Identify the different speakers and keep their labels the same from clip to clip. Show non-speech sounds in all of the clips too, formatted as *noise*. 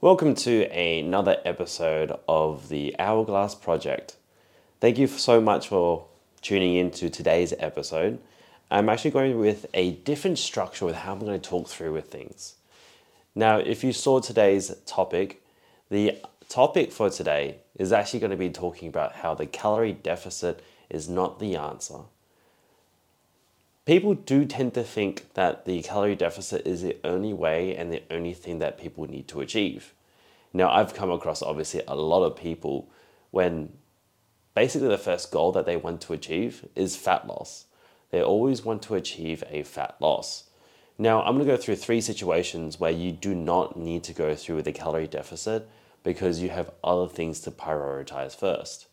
Speaker 1: Welcome to another episode of the Hourglass Project. Thank you so much for tuning in to today's episode. I'm actually going with a different structure with how I'm going to talk through with things. Now, if you saw today's topic, the topic for today is actually going to be talking about how the calorie deficit is not the answer. People do tend to think that the calorie deficit is the only way and the only thing that people need to achieve. Now, I've come across obviously a lot of people when basically the first goal that they want to achieve is fat loss. They always want to achieve a fat loss. Now, I'm going to go through three situations where you do not need to go through with a calorie deficit because you have other things to prioritize first.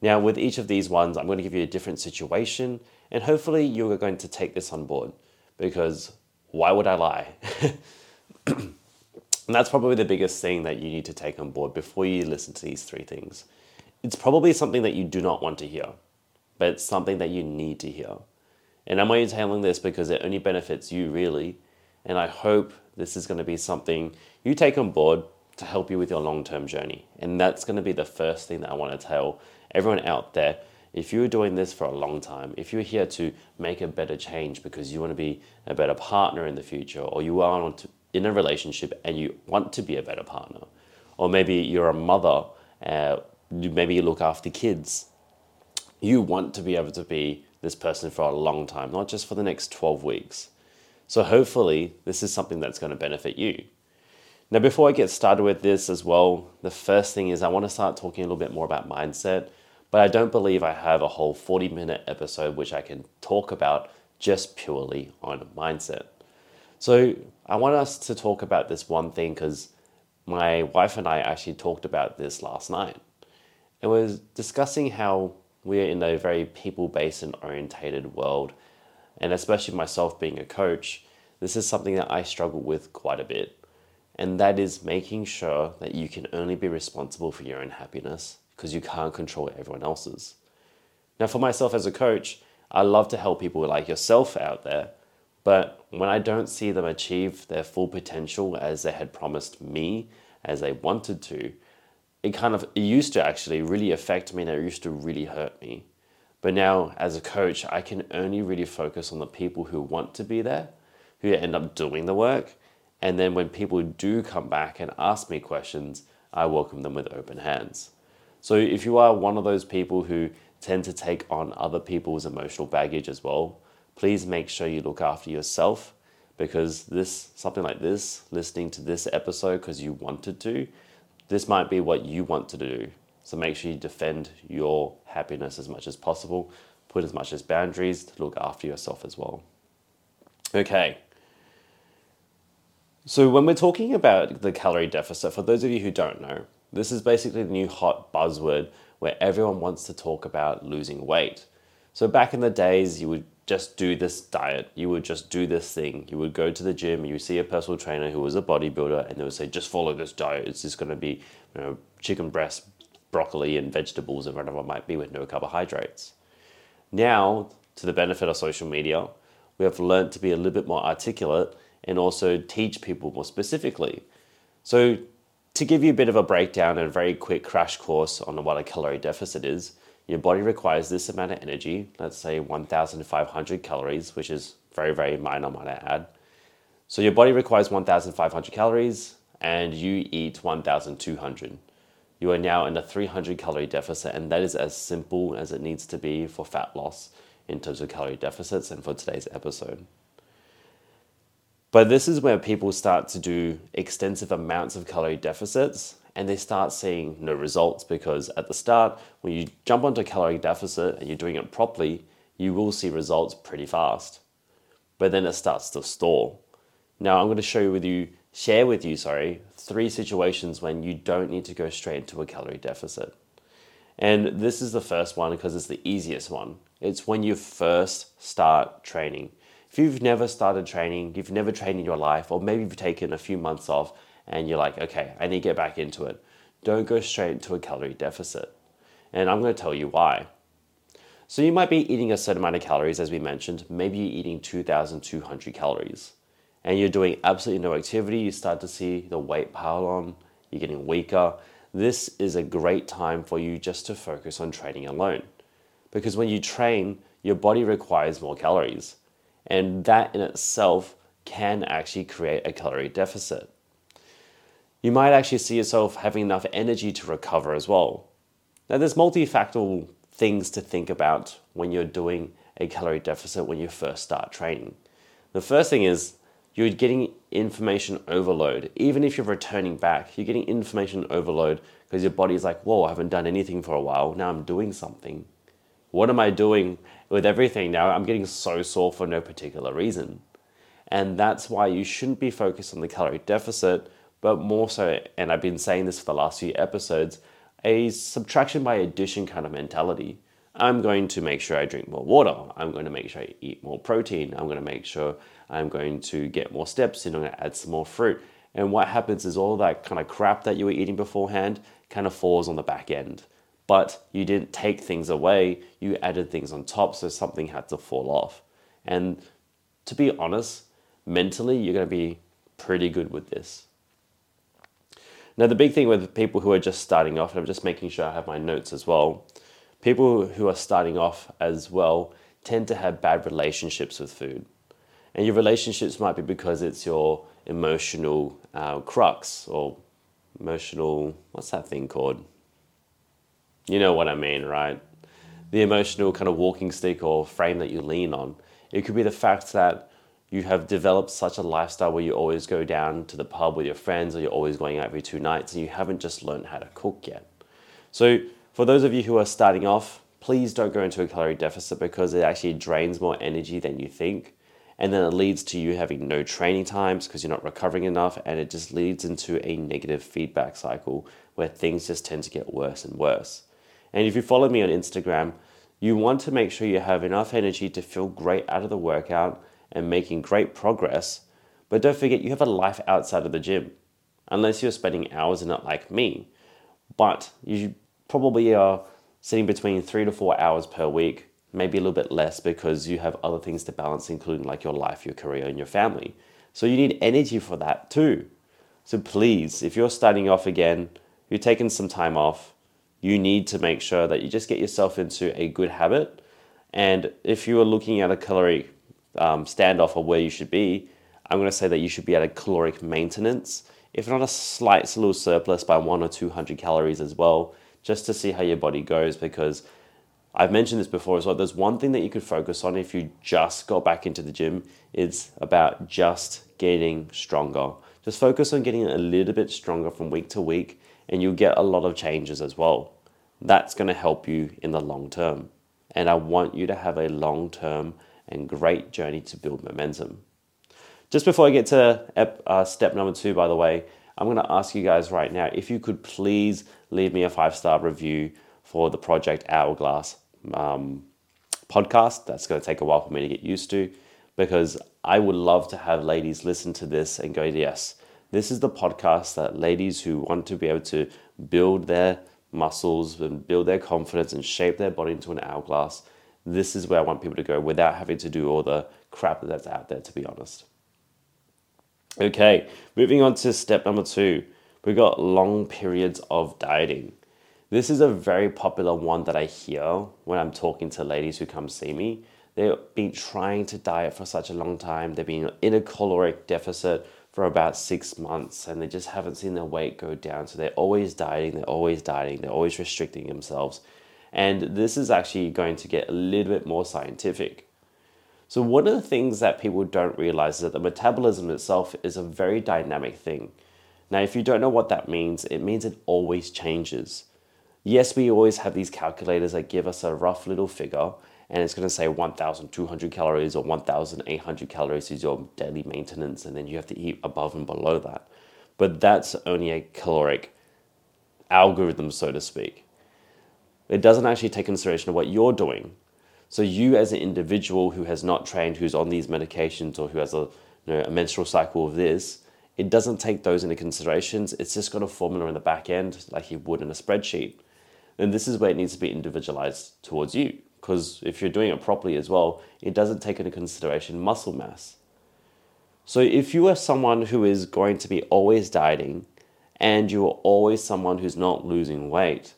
Speaker 1: Now, with each of these ones, I'm going to give you a different situation, and hopefully, you're going to take this on board because why would I lie? *clears throat* and that's probably the biggest thing that you need to take on board before you listen to these three things. It's probably something that you do not want to hear, but it's something that you need to hear. And I'm only telling this because it only benefits you really. And I hope this is going to be something you take on board to help you with your long term journey. And that's going to be the first thing that I want to tell everyone out there. If you're doing this for a long time, if you're here to make a better change because you want to be a better partner in the future, or you are in a relationship and you want to be a better partner, or maybe you're a mother, uh, maybe you look after kids, you want to be able to be this person for a long time, not just for the next 12 weeks. So hopefully, this is something that's going to benefit you. Now, before I get started with this as well, the first thing is I want to start talking a little bit more about mindset, but I don't believe I have a whole 40 minute episode which I can talk about just purely on mindset. So, I want us to talk about this one thing because my wife and I actually talked about this last night. It was discussing how we're in a very people based and orientated world. And especially myself being a coach, this is something that I struggle with quite a bit. And that is making sure that you can only be responsible for your own happiness because you can't control everyone else's. Now, for myself as a coach, I love to help people like yourself out there. But when I don't see them achieve their full potential as they had promised me, as they wanted to, it kind of it used to actually really affect me and it used to really hurt me. But now, as a coach, I can only really focus on the people who want to be there, who end up doing the work. And then when people do come back and ask me questions, I welcome them with open hands. So if you are one of those people who tend to take on other people's emotional baggage as well, please make sure you look after yourself because this something like this, listening to this episode because you wanted to, this might be what you want to do. So make sure you defend your happiness as much as possible, put as much as boundaries to look after yourself as well. Okay. So when we're talking about the calorie deficit, for those of you who don't know, this is basically the new hot buzzword where everyone wants to talk about losing weight. So back in the days, you would just do this diet. You would just do this thing. You would go to the gym. You see a personal trainer who was a bodybuilder, and they would say, "Just follow this diet. It's just going to be, you know, chicken breast, broccoli, and vegetables, and whatever it might be, with no carbohydrates." Now, to the benefit of social media, we have learned to be a little bit more articulate and also teach people more specifically. So, to give you a bit of a breakdown and a very quick crash course on what a calorie deficit is, your body requires this amount of energy, let's say 1,500 calories, which is very, very minor, might I add. So your body requires 1,500 calories and you eat 1,200. You are now in a 300 calorie deficit, and that is as simple as it needs to be for fat loss in terms of calorie deficits and for today's episode. But this is where people start to do extensive amounts of calorie deficits and they start seeing no results because at the start, when you jump onto a calorie deficit and you're doing it properly, you will see results pretty fast. But then it starts to stall. Now I'm going to show you with you, share with you, sorry, three situations when you don't need to go straight into a calorie deficit. And this is the first one because it's the easiest one. It's when you first start training. If you've never started training, you've never trained in your life, or maybe you've taken a few months off and you're like, okay, I need to get back into it. Don't go straight into a calorie deficit. And I'm going to tell you why. So you might be eating a certain amount of calories, as we mentioned. Maybe you're eating 2,200 calories, and you're doing absolutely no activity. You start to see the weight pile on, you're getting weaker, this is a great time for you just to focus on training alone. Because when you train, your body requires more calories. And that in itself can actually create a calorie deficit. You might actually see yourself having enough energy to recover as well. Now, there's multifactorial things to think about when you're doing a calorie deficit when you first start training. The first thing is you're getting information overload. Even if you're returning back, you're getting information overload because your body's like, whoa, I haven't done anything for a while. Now I'm doing something. What am I doing with everything now? I'm getting so sore for no particular reason. And that's why you shouldn't be focused on the calorie deficit, but more so, and I've been saying this for the last few episodes, a subtraction by addition kind of mentality. I'm going to make sure I drink more water. I'm going to make sure I eat more protein. I'm going to make sure I'm going to get more steps in. I'm going to add some more fruit. And what happens is all that kind of crap that you were eating beforehand kind of falls on the back end. But you didn't take things away, you added things on top, so something had to fall off. And to be honest, mentally, you're going to be pretty good with this. Now, the big thing with people who are just starting off, and I'm just making sure I have my notes as well, people who are starting off as well tend to have bad relationships with food. And your relationships might be because it's your emotional uh, crux or emotional, what's that thing called? You know what I mean, right? The emotional kind of walking stick or frame that you lean on. It could be the fact that you have developed such a lifestyle where you always go down to the pub with your friends or you're always going out every two nights and you haven't just learned how to cook yet. So, for those of you who are starting off, please don't go into a calorie deficit because it actually drains more energy than you think. And then it leads to you having no training times because you're not recovering enough. And it just leads into a negative feedback cycle where things just tend to get worse and worse. And if you follow me on Instagram, you want to make sure you have enough energy to feel great out of the workout and making great progress. But don't forget, you have a life outside of the gym, unless you're spending hours in it like me. But you probably are sitting between three to four hours per week, maybe a little bit less because you have other things to balance, including like your life, your career, and your family. So you need energy for that too. So please, if you're starting off again, you're taking some time off, you need to make sure that you just get yourself into a good habit. And if you are looking at a calorie um, standoff of where you should be, I'm going to say that you should be at a caloric maintenance, if not a slight little surplus by one or 200 calories as well just to see how your body goes because I've mentioned this before as well. There's one thing that you could focus on if you just got back into the gym. It's about just getting stronger. Just focus on getting a little bit stronger from week to week, and you'll get a lot of changes as well. That's going to help you in the long term. And I want you to have a long term and great journey to build momentum. Just before I get to uh, step number two, by the way, I'm going to ask you guys right now if you could please leave me a five star review for the Project Hourglass um, podcast. That's going to take a while for me to get used to because I would love to have ladies listen to this and go, yes, this is the podcast that ladies who want to be able to build their muscles and build their confidence and shape their body into an hourglass. This is where I want people to go without having to do all the crap that's out there, to be honest. Okay, moving on to step number two we've got long periods of dieting. This is a very popular one that I hear when I'm talking to ladies who come see me. They've been trying to diet for such a long time, they've been in a caloric deficit for about six months and they just haven't seen their weight go down. So they're always dieting, they're always dieting, they're always restricting themselves. And this is actually going to get a little bit more scientific. So, one of the things that people don't realize is that the metabolism itself is a very dynamic thing. Now, if you don't know what that means, it means it always changes. Yes, we always have these calculators that give us a rough little figure, and it's going to say 1,200 calories or 1,800 calories is your daily maintenance, and then you have to eat above and below that. But that's only a caloric algorithm, so to speak. It doesn't actually take consideration of what you're doing. So you, as an individual who has not trained, who's on these medications, or who has a, you know, a menstrual cycle of this, it doesn't take those into considerations. It's just got a formula in the back end, like you would in a spreadsheet. And this is where it needs to be individualized towards you. Because if you're doing it properly as well, it doesn't take into consideration muscle mass. So if you are someone who is going to be always dieting and you're always someone who's not losing weight,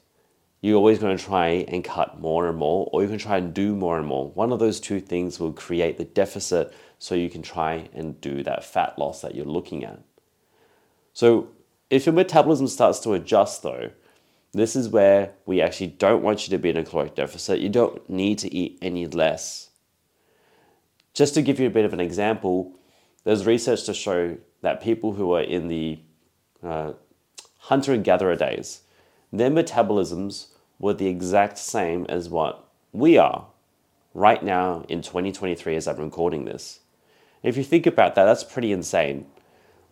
Speaker 1: you're always going to try and cut more and more, or you can try and do more and more. One of those two things will create the deficit so you can try and do that fat loss that you're looking at. So, if your metabolism starts to adjust, though, this is where we actually don't want you to be in a caloric deficit. You don't need to eat any less. Just to give you a bit of an example, there's research to show that people who are in the uh, hunter and gatherer days, their metabolisms were the exact same as what we are right now in 2023 as I'm recording this. If you think about that, that's pretty insane.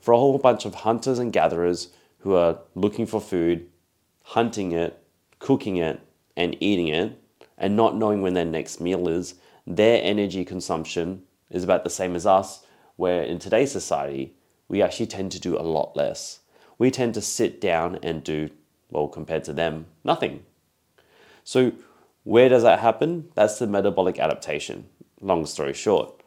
Speaker 1: For a whole bunch of hunters and gatherers who are looking for food, hunting it, cooking it, and eating it, and not knowing when their next meal is, their energy consumption is about the same as us, where in today's society, we actually tend to do a lot less. We tend to sit down and do, well, compared to them, nothing. So, where does that happen? That's the metabolic adaptation, long story short.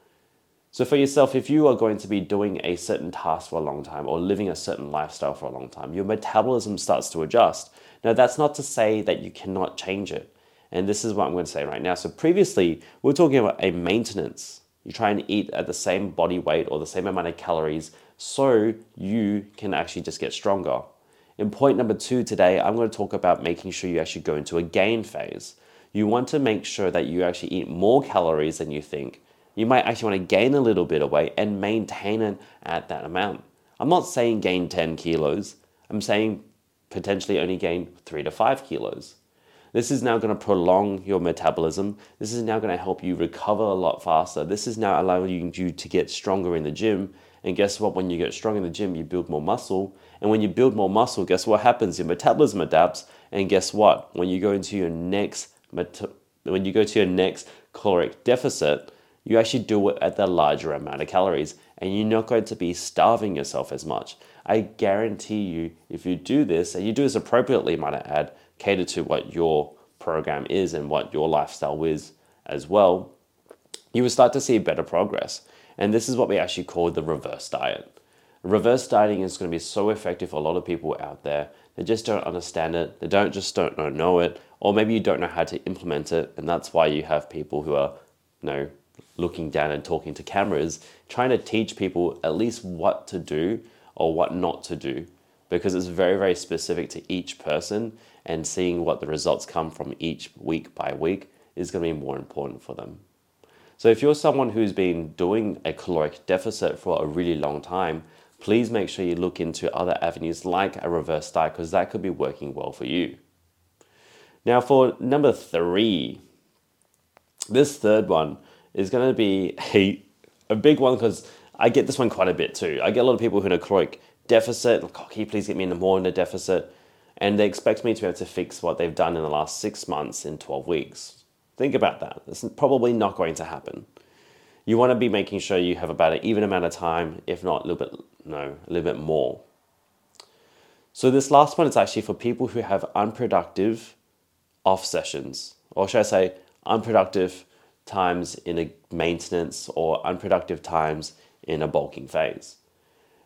Speaker 1: So, for yourself, if you are going to be doing a certain task for a long time or living a certain lifestyle for a long time, your metabolism starts to adjust. Now, that's not to say that you cannot change it. And this is what I'm going to say right now. So, previously, we are talking about a maintenance. You try and eat at the same body weight or the same amount of calories so you can actually just get stronger. In point number two today, I'm going to talk about making sure you actually go into a gain phase. You want to make sure that you actually eat more calories than you think. You might actually want to gain a little bit of weight and maintain it at that amount. I'm not saying gain 10 kilos, I'm saying potentially only gain 3 to 5 kilos. This is now going to prolong your metabolism. This is now going to help you recover a lot faster. This is now allowing you to get stronger in the gym. And guess what? When you get strong in the gym, you build more muscle. And when you build more muscle, guess what happens? Your metabolism adapts. And guess what? When you go into your next when you go to your next caloric deficit, you actually do it at the larger amount of calories and you're not going to be starving yourself as much. I guarantee you, if you do this, and you do this appropriately, might I add, cater to what your program is and what your lifestyle is as well, you will start to see better progress. And this is what we actually call the reverse diet. Reverse dieting is going to be so effective for a lot of people out there. They just don't understand it. They don't just don't know it, or maybe you don't know how to implement it, and that's why you have people who are, you know, looking down and talking to cameras, trying to teach people at least what to do or what not to do, because it's very very specific to each person, and seeing what the results come from each week by week is going to be more important for them. So if you're someone who's been doing a caloric deficit for a really long time, please make sure you look into other avenues like a reverse diet because that could be working well for you. Now, for number three, this third one is going to be *laughs* a, a big one because I get this one quite a bit too. I get a lot of people who are in a caloric deficit, like, oh, can you please get me in the more in a deficit? And they expect me to be able to fix what they've done in the last six months in 12 weeks. Think about that. It's probably not going to happen. You want to be making sure you have about an even amount of time, if not a little bit, no, a little bit more. So this last one is actually for people who have unproductive off sessions, or should I say, unproductive times in a maintenance or unproductive times in a bulking phase.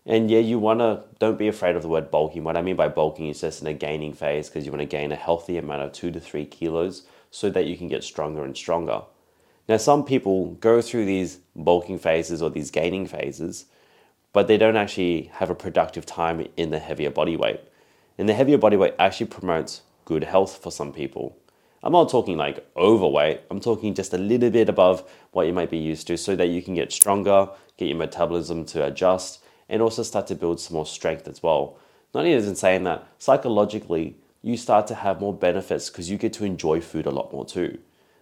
Speaker 1: And yeah, you want to, don't be afraid of the word bulking. What I mean by bulking is just in a gaining phase because you want to gain a healthy amount of two to three kilos so that you can get stronger and stronger. Now, some people go through these bulking phases or these gaining phases, but they don't actually have a productive time in the heavier body weight. And the heavier body weight actually promotes good health for some people. I'm not talking like overweight, I'm talking just a little bit above what you might be used to so that you can get stronger, get your metabolism to adjust, and also start to build some more strength as well. Not even saying that psychologically, you start to have more benefits because you get to enjoy food a lot more too.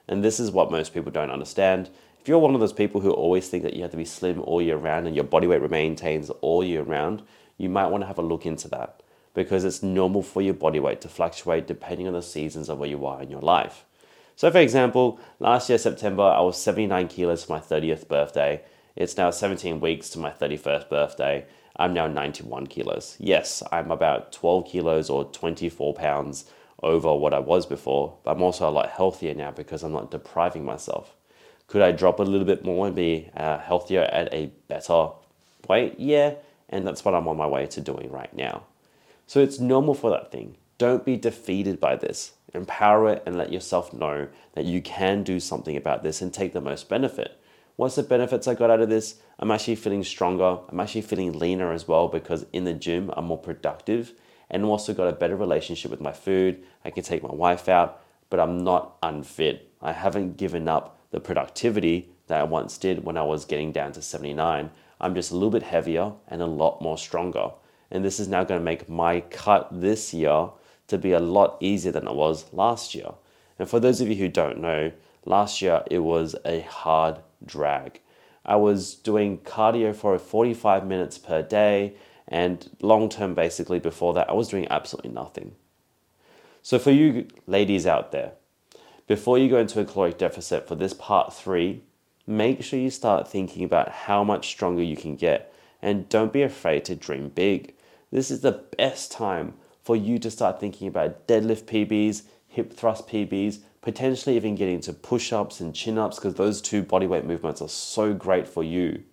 Speaker 1: And this is what most people don't understand. If you're one of those people who always think that you have to be slim all year round and your body weight maintains all year round, you might want to have a look into that because it's normal for your body weight to fluctuate depending on the seasons of where you are in your life. So, for example, last year, September, I was 79 kilos for my 30th birthday. It's now 17 weeks to my 31st birthday. I'm now 91 kilos. Yes, I'm about 12 kilos or 24 pounds over what I was before, but I'm also a lot healthier now because I'm not depriving myself. Could I drop a little bit more and be uh, healthier at a better weight? Yeah, and that's what I'm on my way to doing right now. So it's normal for that thing. Don't be defeated by this. Empower it and let yourself know that you can do something about this and take the most benefit. What's the benefits I got out of this? I'm actually feeling stronger. I'm actually feeling leaner as well because in the gym I'm more productive and also got a better relationship with my food. I can take my wife out, but I'm not unfit. I haven't given up the productivity that I once did when I was getting down to 79. I'm just a little bit heavier and a lot more stronger. And this is now going to make my cut this year to be a lot easier than it was last year. And for those of you who don't know, last year it was a hard drag. I was doing cardio for 45 minutes per day, and long term, basically, before that, I was doing absolutely nothing. So, for you ladies out there, before you go into a caloric deficit for this part three, make sure you start thinking about how much stronger you can get and don't be afraid to dream big. This is the best time for you to start thinking about deadlift PBs, hip thrust PBs, potentially even getting to push ups and chin ups because those two bodyweight movements are so great for you.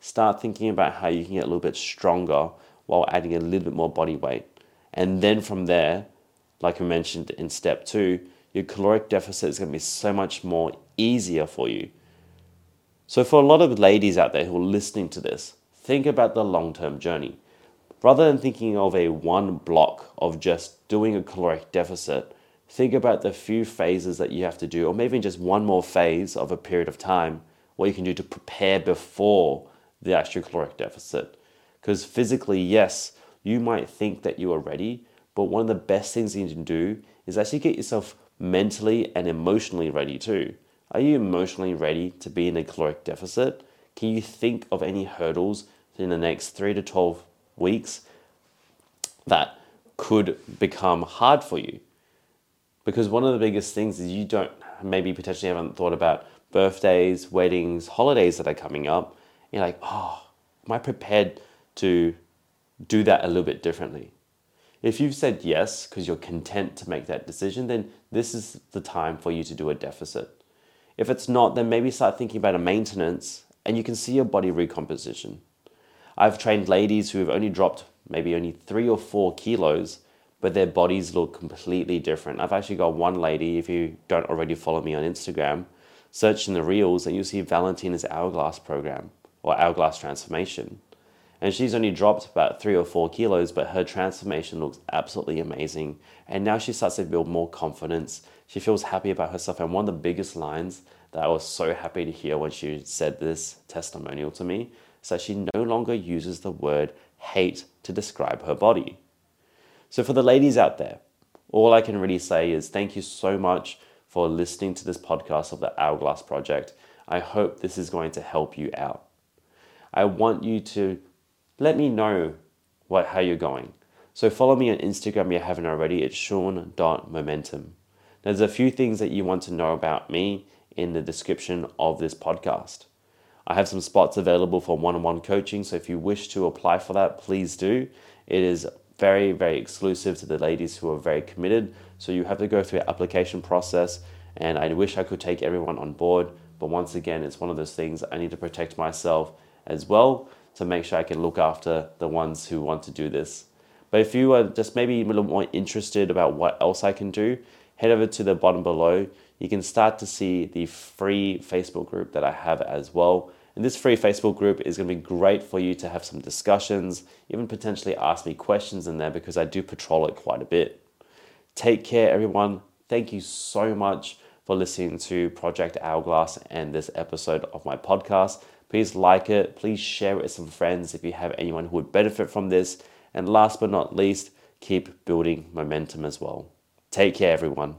Speaker 1: Start thinking about how you can get a little bit stronger while adding a little bit more body weight. And then from there, like I mentioned in step two, your caloric deficit is going to be so much more easier for you. So, for a lot of ladies out there who are listening to this, think about the long term journey. Rather than thinking of a one block of just doing a caloric deficit, think about the few phases that you have to do, or maybe just one more phase of a period of time, what you can do to prepare before the actual caloric deficit. Because physically, yes, you might think that you are ready, but one of the best things you can do is actually get yourself mentally and emotionally ready too. Are you emotionally ready to be in a caloric deficit? Can you think of any hurdles in the next three to 12 weeks that could become hard for you. Because one of the biggest things is you don't maybe potentially haven't thought about birthdays, weddings, holidays that are coming up. You're like, oh, am I prepared to do that a little bit differently? If you've said yes because you're content to make that decision, then this is the time for you to do a deficit. If it's not, then maybe start thinking about a maintenance and you can see your body recomposition. I've trained ladies who have only dropped maybe only three or four kilos, but their bodies look completely different. I've actually got one lady, if you don't already follow me on Instagram, search in the reels and you'll see Valentina's Hourglass program or Hourglass transformation. And she's only dropped about three or four kilos, but her transformation looks absolutely amazing. And now she starts to build more confidence. She feels happy about herself. And one of the biggest lines that I was so happy to hear when she said this testimonial to me so she no longer uses the word hate to describe her body. So, for the ladies out there, all I can really say is thank you so much for listening to this podcast of the Hourglass Project. I hope this is going to help you out. I want you to let me know what, how you're going. So follow me on Instagram if you haven't already. It's sean.momentum. There's a few things that you want to know about me in the description of this podcast. I have some spots available for one on one coaching, so if you wish to apply for that, please do. It is very, very exclusive to the ladies who are very committed, so you have to go through an application process. And I wish I could take everyone on board, but once again, it's one of those things I need to protect myself as well to make sure I can look after the ones who want to do this. But if you are just maybe a little more interested about what else I can do, head over to the bottom below you can start to see the free Facebook group that I have as well. And this free Facebook group is going to be great for you to have some discussions, even potentially ask me questions in there because I do patrol it quite a bit. Take care, everyone. Thank you so much for listening to Project Hourglass and this episode of my podcast. Please like it. Please share it with some friends if you have anyone who would benefit from this. And last but not least, keep building momentum as well. Take care, everyone.